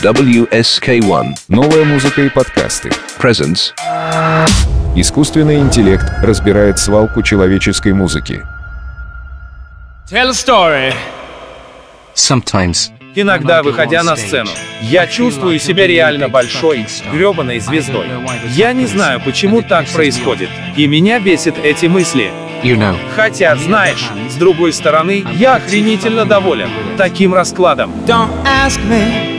WSK1 Новая музыка и подкасты. presents Искусственный интеллект разбирает свалку человеческой музыки. Tell a story. Sometimes Иногда, выходя на сцену, я чувствую себя реально большой, гребаной звездой. Я не знаю, почему так происходит, и меня бесит эти мысли. you know. Хотя, знаешь, с другой стороны, я охренительно доволен таким раскладом. Don't ask me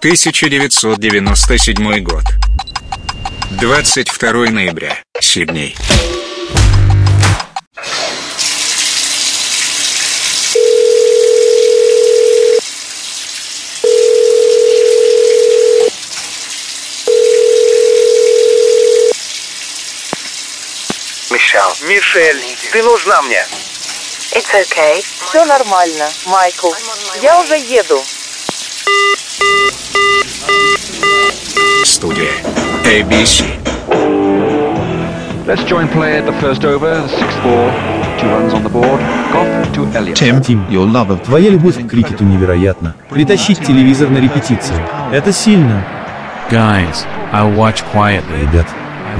1997 год. 22 ноября. Сидней. Мишель, ты нужна мне. It's okay. Все нормально, Майкл. Я уже еду. Студия. ABC. Let's join play at the first over, the sixth ball. Two runs on the board. Goff to Elliott. Тим, твоя любовь к крикету невероятна. Притащить телевизор на репетицию. Это сильно. Guys, I'll watch quietly. Ребят,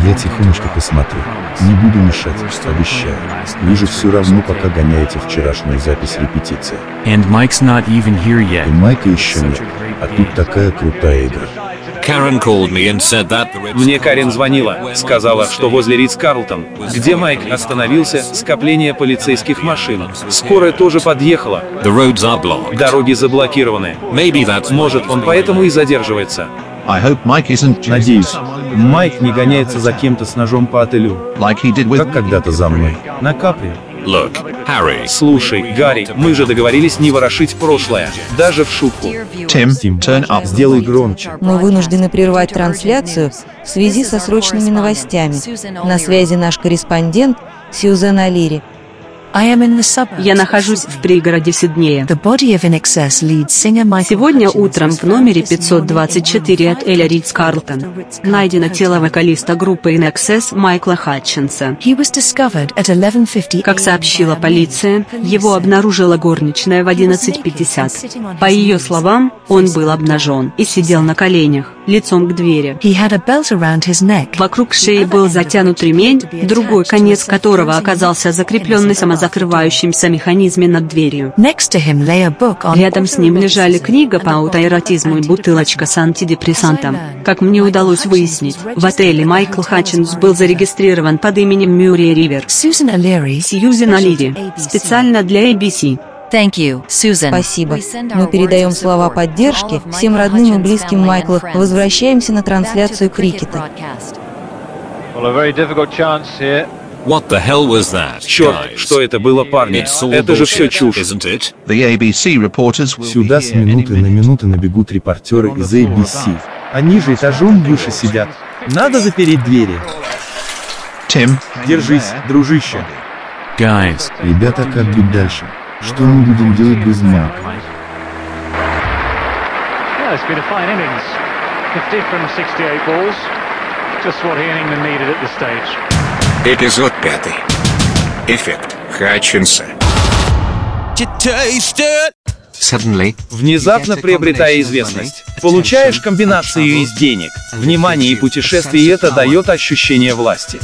я тихонечко посмотрю. Не буду мешать, обещаю. Вы же все равно пока гоняете вчерашнюю запись репетиции. And Mike's not even here И yet. Майка еще нет. А тут такая крутая игра. Karen called me and said that Мне Карен звонила, сказала, что возле Ридс Карлтон, где Майк остановился, скопление полицейских машин. Скорая тоже подъехала. the roads are blocked. Дороги заблокированы. Maybe that's Может, он поэтому и задерживается. Надеюсь, Майк не гоняется за кем-то с ножом по отелю, как когда-то за мной. На капре. Look, Harry. Слушай, Гарри, мы же договорились не ворошить прошлое, даже в шутку. Тим, сделай громче. Мы вынуждены прервать трансляцию в связи со срочными новостями. На связи наш корреспондент Сьюзен Алири. Я нахожусь в пригороде Сиднея. Сегодня утром в номере 524 отеля Ридс Карлтон найдено тело вокалиста группы In Excess Майкла Хатчинса. Как сообщила полиция, его обнаружила горничная в 11.50. По ее словам, он был обнажен и сидел на коленях, лицом к двери. Вокруг шеи был затянут ремень, другой конец которого оказался закреплен на самозакрывающемся механизме над дверью. Рядом с ним лежали книга по аутоэротизму и бутылочка с антидепрессантом. Как мне удалось выяснить, в отеле Майкл Хатчинс был зарегистрирован под именем Мюррей Ривер. Сьюзен Алири. Специально для ABC. Спасибо. Мы передаем слова поддержки всем родным и близким Майкла. Возвращаемся на трансляцию крикета. What the hell was that? Черт, guys? что это было, парни? Это же все чушь. isn't it? Сюда с минуты на минуту набегут репортеры из ABC. Они же этажом выше сидят. Надо запереть двери. Тим, Держись, дружище. Guys, Ребята, как быть дальше? Что мы будем делать без Майка? Yeah, it's been a fine innings. 50 from 68 balls. Just what he and England needed at this stage. Эпизод пятый. Эффект Хатчинса. Внезапно приобретая известность, получаешь комбинацию из денег, внимания и путешествий, и это дает ощущение власти.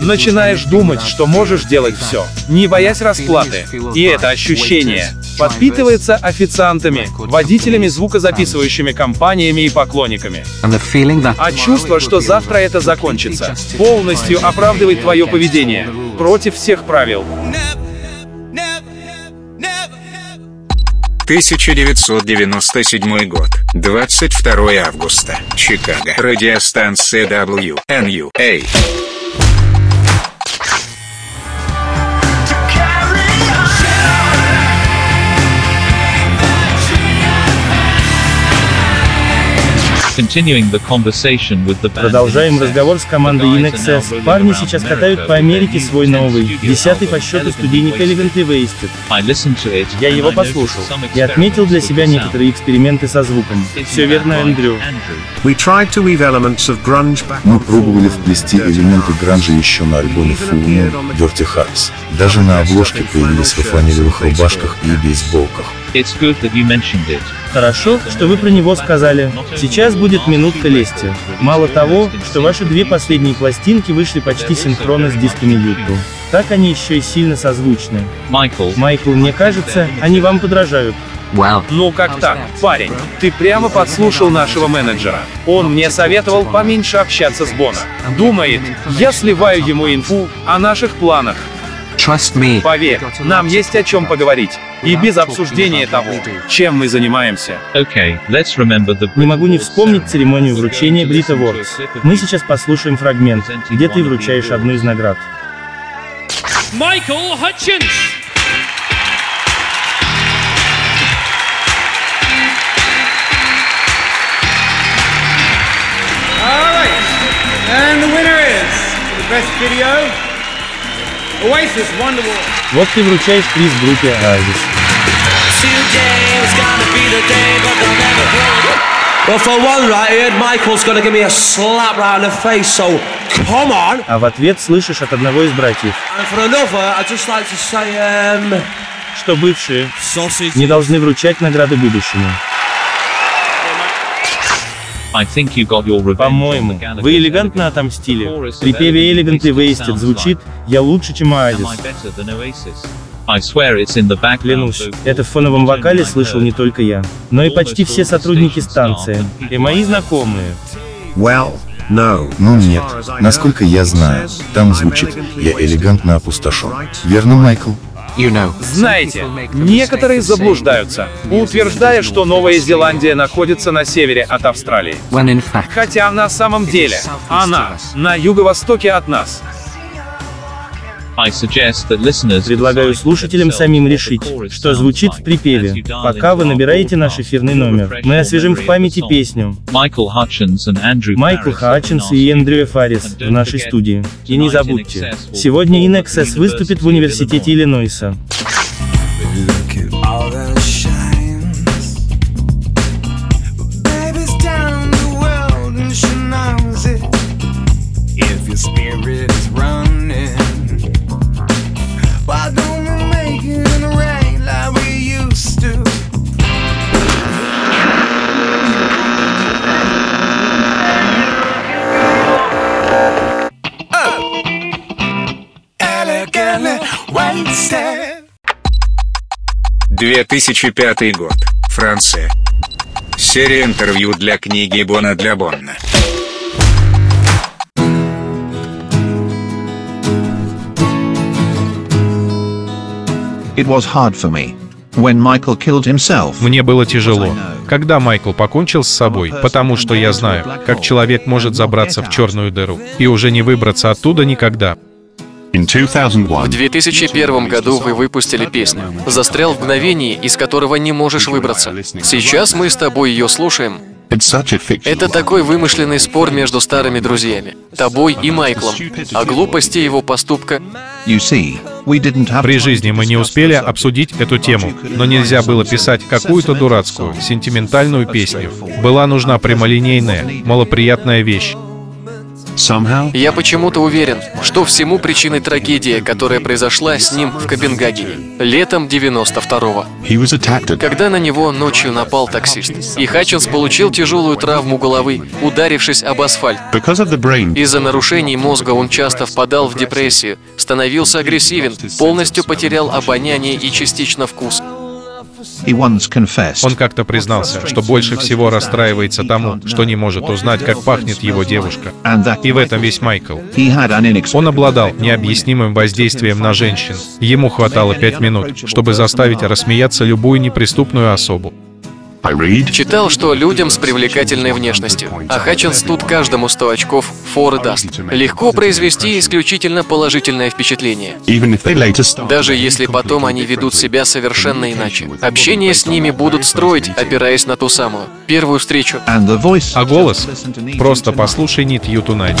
Начинаешь думать, что можешь делать все, не боясь расплаты. И это ощущение подпитывается официантами, водителями, звукозаписывающими компаниями и поклонниками. А чувство, что завтра это закончится, полностью оправдывает твое поведение против всех правил. 1997 год. 22 августа. Чикаго. Радиостанция WNUA. Продолжаем разговор с командой InXS. Парни сейчас катают по Америке свой новый, десятый по счету студийник Elegancy Wasted. Я его послушал и отметил для себя некоторые эксперименты со звуком. Все верно, Эндрю. Мы пробовали вплести элементы гранжа еще на альбоме Full Moon Dirty Hearts. Даже на обложке появились во фланелевых рубашках и бейсболках. Хорошо, что вы про него сказали. Сейчас будет минутка лести. Мало того, что ваши две последние пластинки вышли почти синхронно с дисками YouTube. Так они еще и сильно созвучны. Майкл. Майкл, мне кажется, они вам подражают. Wow. Ну как так, парень? Ты прямо подслушал нашего менеджера. Он мне советовал поменьше общаться с Бона. Думает, я сливаю ему инфу о наших планах. Trust me. Поверь, нам есть о чем поговорить. И без обсуждения того, чем мы занимаемся. Okay, let's remember the Не могу не вспомнить церемонию вручения Брита Вордс. Мы сейчас послушаем фрагмент, где ты вручаешь одну из наград. Michael Hutchins. And the winner is, for the best video, Oasis Wonderwall. Вот ты вручаешь приз группе on. А в ответ слышишь от одного из братьев, um... что бывшие не должны вручать награды будущему. По-моему, вы элегантно отомстили. При певе Elegant и Wasted звучит «Я лучше, чем Оазис». Клянусь, это в фоновом вокале слышал не только я, но и почти все сотрудники станции, и мои знакомые. Well, no. Ну нет, насколько я знаю, там звучит «Я элегантно опустошен». Верно, Майкл? Знаете, некоторые заблуждаются, утверждая, что Новая Зеландия находится на севере от Австралии. Хотя на самом деле она на юго-востоке от нас. Предлагаю слушателям самим решить, что звучит в припеве. Пока вы набираете наш эфирный номер, мы освежим в памяти песню. Майкл Хатчинс и Эндрю Фаррис в нашей студии. И не забудьте, сегодня InXS выступит в Университете Иллинойса. 2005 год. Франция. Серия интервью для книги Бона для Бонна. It was hard for me. When Michael killed himself. Мне было тяжело, когда Майкл покончил с собой, потому что я знаю, как человек может забраться в черную дыру и уже не выбраться оттуда никогда. В 2001 году вы выпустили песню «Застрял в мгновении, из которого не можешь выбраться». Сейчас мы с тобой ее слушаем. Это такой вымышленный спор между старыми друзьями, тобой и Майклом, о глупости его поступка. При жизни мы не успели обсудить эту тему, но нельзя было писать какую-то дурацкую, сентиментальную песню. Была нужна прямолинейная, малоприятная вещь. Я почему-то уверен, что всему причиной трагедия, которая произошла с ним в Копенгагене, летом 92-го, когда на него ночью напал таксист. И Хатчинс получил тяжелую травму головы, ударившись об асфальт. Из-за нарушений мозга он часто впадал в депрессию, становился агрессивен, полностью потерял обоняние и частично вкус. Он как-то признался, что больше всего расстраивается тому, что не может узнать, как пахнет его девушка. И в этом весь Майкл. Он обладал необъяснимым воздействием на женщин. Ему хватало пять минут, чтобы заставить рассмеяться любую неприступную особу. Читал, что людям с привлекательной внешностью, а Хатчинс тут каждому 100 очков форы даст. Легко произвести исключительно положительное впечатление. Даже если потом они ведут себя совершенно иначе. Общение с ними будут строить, опираясь на ту самую первую встречу. А голос? Просто послушай Need You Tonight.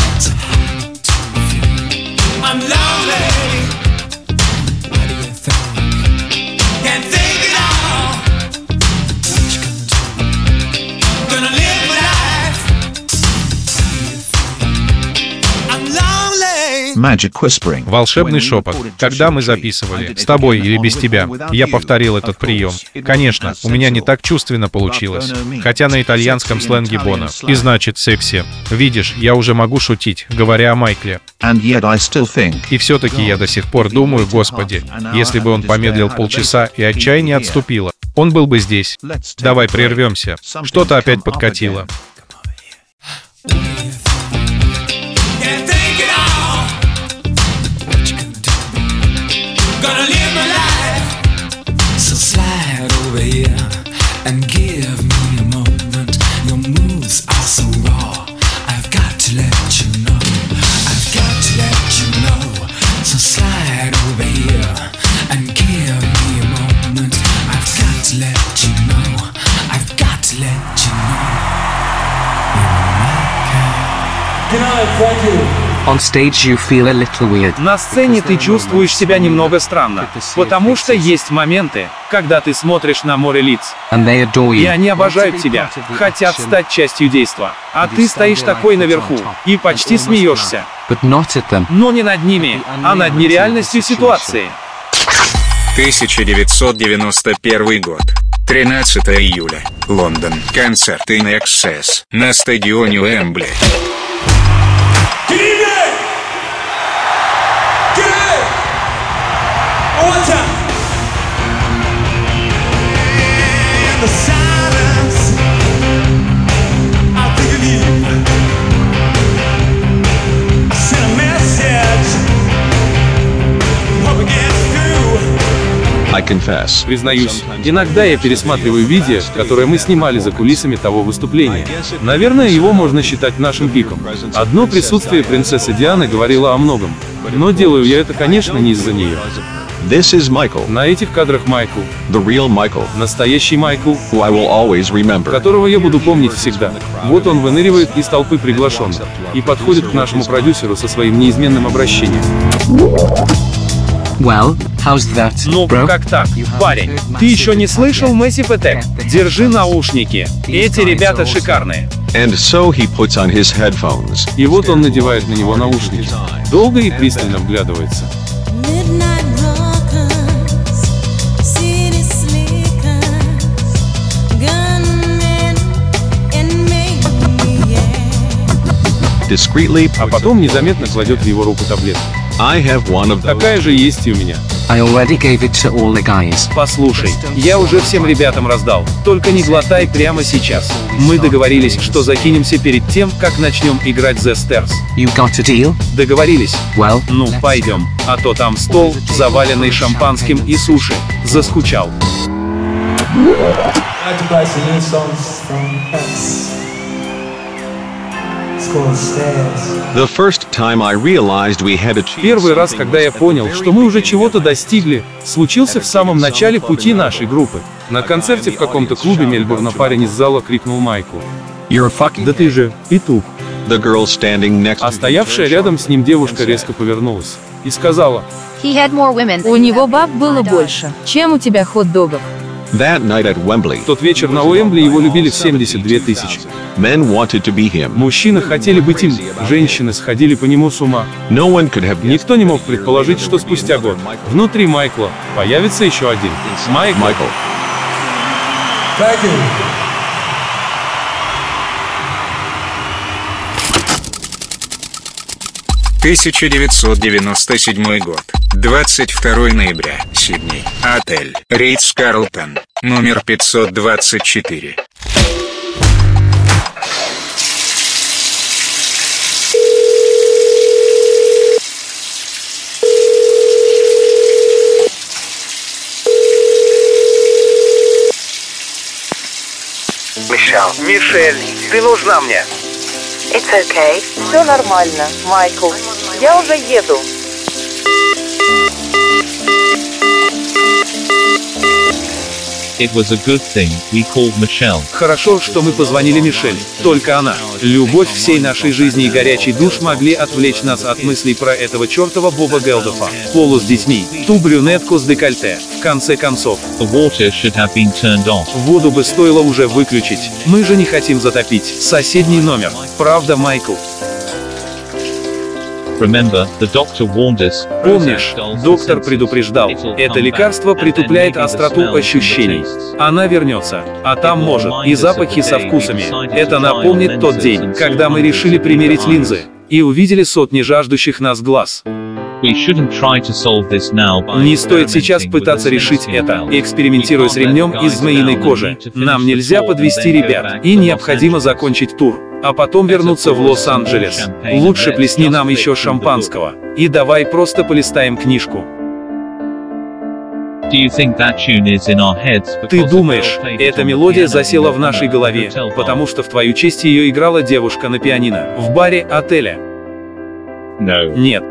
Волшебный шепот. Когда мы записывали, с тобой или без тебя, я повторил этот прием. Конечно, у меня не так чувственно получилось. Хотя на итальянском сленге Бона. И значит секси. Видишь, я уже могу шутить, говоря о Майкле. И все-таки я до сих пор думаю, господи, если бы он помедлил полчаса и отчаяние отступило, он был бы здесь. Давай прервемся. Что-то опять подкатило. To let you know. I've got to let you know. You're my kind. Good night, thank you. On stage you feel a little weird. На сцене ты чувствуешь себя немного странно, потому что есть моменты, когда ты смотришь на море лиц, и они обожают тебя, хотят стать частью действа, а ты стоишь такой наверху и почти смеешься, But not at them. но не над ними, а над нереальностью ситуации. 1991 год. 13 июля. Лондон. Концерт In Excess на стадионе Уэмбли. The silence, Признаюсь, иногда я пересматриваю видео, которое мы снимали за кулисами того выступления. Наверное, его можно считать нашим пиком. Одно присутствие принцессы Дианы говорило о многом. Но делаю я это, конечно, не из-за нее. This is Michael, На этих кадрах Майкл, the real Michael, настоящий Майкл, who I will always remember. которого я буду помнить всегда. Вот он выныривает из толпы приглашенных и подходит к нашему продюсеру со своим неизменным обращением. Well, how's that, Ну, bro? как так, парень? Ты еще не слышал Massive Attack? Держи наушники. Эти ребята шикарные. And so he puts on his headphones. И вот он надевает на него наушники. Долго и пристально вглядывается. Discreetly, А потом незаметно кладет в его руку таблетку. I have one of those. Такая же есть и у меня. I already gave it to all the guys. Послушай, я уже всем ребятам раздал. Только не глотай прямо сейчас. Мы договорились, что закинемся перед тем, как начнем играть The Stairs. You got a deal? Договорились? Well, Ну, пойдем. А то там стол, заваленный шампанским и суши. Заскучал. I'd like to play some new songs from Prince. Первый раз, когда я понял, что мы уже чего-то достигли, случился в самом начале пути нашей группы. На концерте в каком-то клубе Мельбурна парень из зала крикнул Майку. You're a fucking Да ты же, петух. the girl standing next А стоявшая рядом с ним девушка резко повернулась и сказала, У него баб было больше, чем у тебя хот-догов. В тот вечер на Уэмбли его любили в 72 тысячи. Мужчины хотели быть им, женщины сходили по нему с ума. Никто не мог предположить, что спустя год внутри Майкла появится еще один. Майкл. Майкл. 1997 год. 22 ноября. Сидней. Отель. Рейдс-Карлтон. Номер 524. Мишель. Мишель, ты нужна мне. It's okay. Все нормально, Майкл. Я уже еду. It was a good thing we called Michelle. Хорошо, что мы позвонили Мишель. Только она. Любовь всей нашей жизни и горячий душ могли отвлечь нас от мыслей про этого чертова Боба Гелдофа. Полу с детьми. Ту брюнетку с декольте. В конце концов. The water should have been turned off. Воду бы стоило уже выключить. Мы же не хотим затопить. Соседний номер. Правда, Майкл? Помнишь, доктор предупреждал, это лекарство притупляет остроту ощущений. Она вернется, а там может, и запахи со вкусами. Это напомнит тот день, когда мы решили примерить линзы, и увидели сотни жаждущих нас глаз. Не стоит сейчас пытаться решить это, экспериментируя с ремнем из змеиной кожи. Нам нельзя подвести ребят, и необходимо закончить тур, а потом вернуться в Лос-Анджелес. Лучше плесни нам еще шампанского. И давай просто полистаем книжку. Ты думаешь, эта мелодия засела в нашей голове, потому что в твою честь ее играла девушка на пианино, в баре отеля? Нет.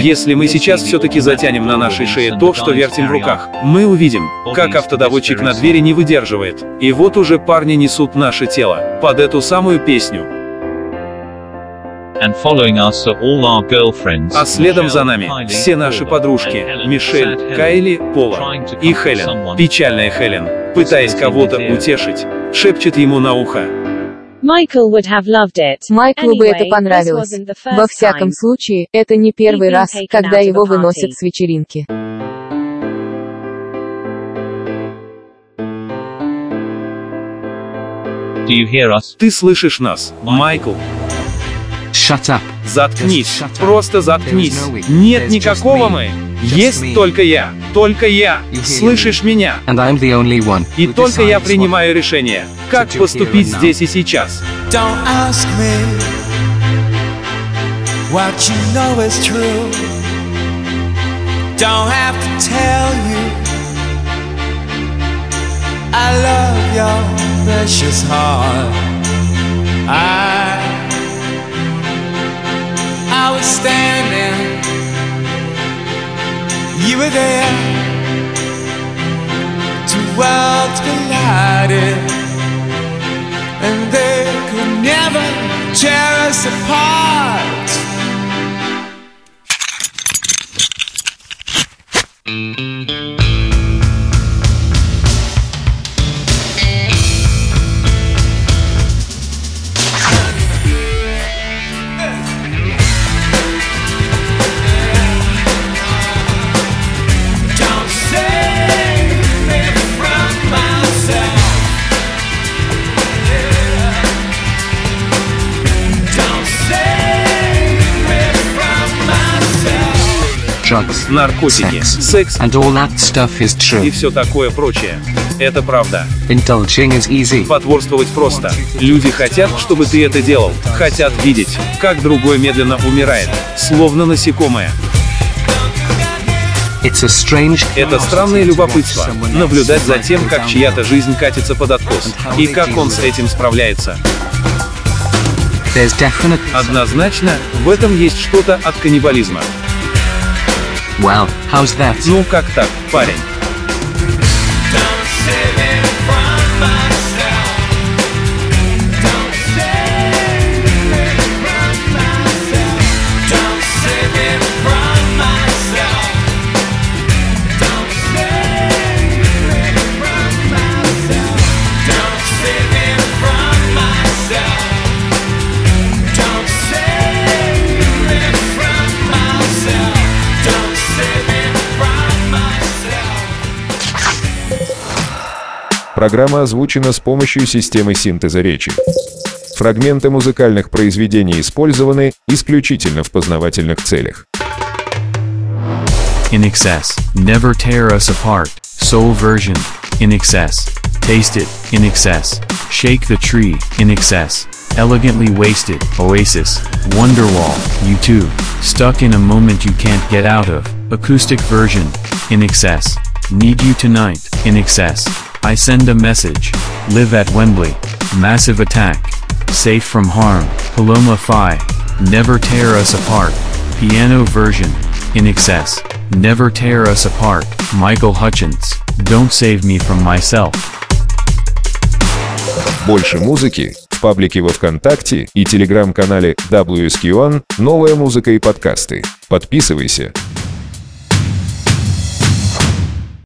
Если мы сейчас все-таки затянем на нашей шее то, что вертим в руках, мы увидим, как автодоводчик на двери не выдерживает. И вот уже парни несут наше тело под эту самую песню. А следом за нами все наши подружки, Мишель, Кайли, Пола и Хелен, печальная Хелен, пытаясь кого-то утешить, шепчет ему на ухо. Michael would have loved it. Майклу бы это понравилось. this wasn't the first Во всяком случае, это не первый раз, когда его выносят с вечеринки. Do you hear us? Ты слышишь нас, Майкл? Shut up. Заткнись, просто заткнись. Нет никакого мы. Есть только я, только я. Слышишь меня? And I'm the only one. И только я принимаю решение, как поступить здесь и сейчас. Don't ask me what you know is true. Don't have to tell you. I love your precious heart. I was standing. You were there. Two worlds collided and they could never tear us apart. Don't Drugs, Наркотики, секс and all that stuff is true. и все такое прочее. Это правда. Indulging is easy. Потворствовать просто. Люди хотят, чтобы ты это делал. Хотят видеть, как другой медленно умирает, словно насекомое. It's a strange Это странное любопытство. Наблюдать за тем, как чья-то жизнь катится под откос. И как он с этим справляется. Однозначно, в этом есть что-то от каннибализма. Well, how's that? Ну как так, парень? Программа озвучена с помощью системы синтеза речи. Фрагменты музыкальных произведений использованы исключительно в познавательных целях. In excess. Never tear us apart. Soul version. In excess. Taste it. In excess. Shake the tree. In excess. Elegantly wasted. Oasis. Wonderwall. U2. Stuck in a moment you can't get out of. Acoustic version. In excess. Need you tonight, in excess. I send a message. Live at Wembley. Massive attack. Safe from harm. Paloma Phi. Never tear us apart. Piano version. In excess. Never tear us apart. Michael Hutchins. Don't save me from myself. Больше музыки в паблике во ВКонтакте и телеграм-канале WSQ1 «Новая музыка и подкасты». Подписывайся.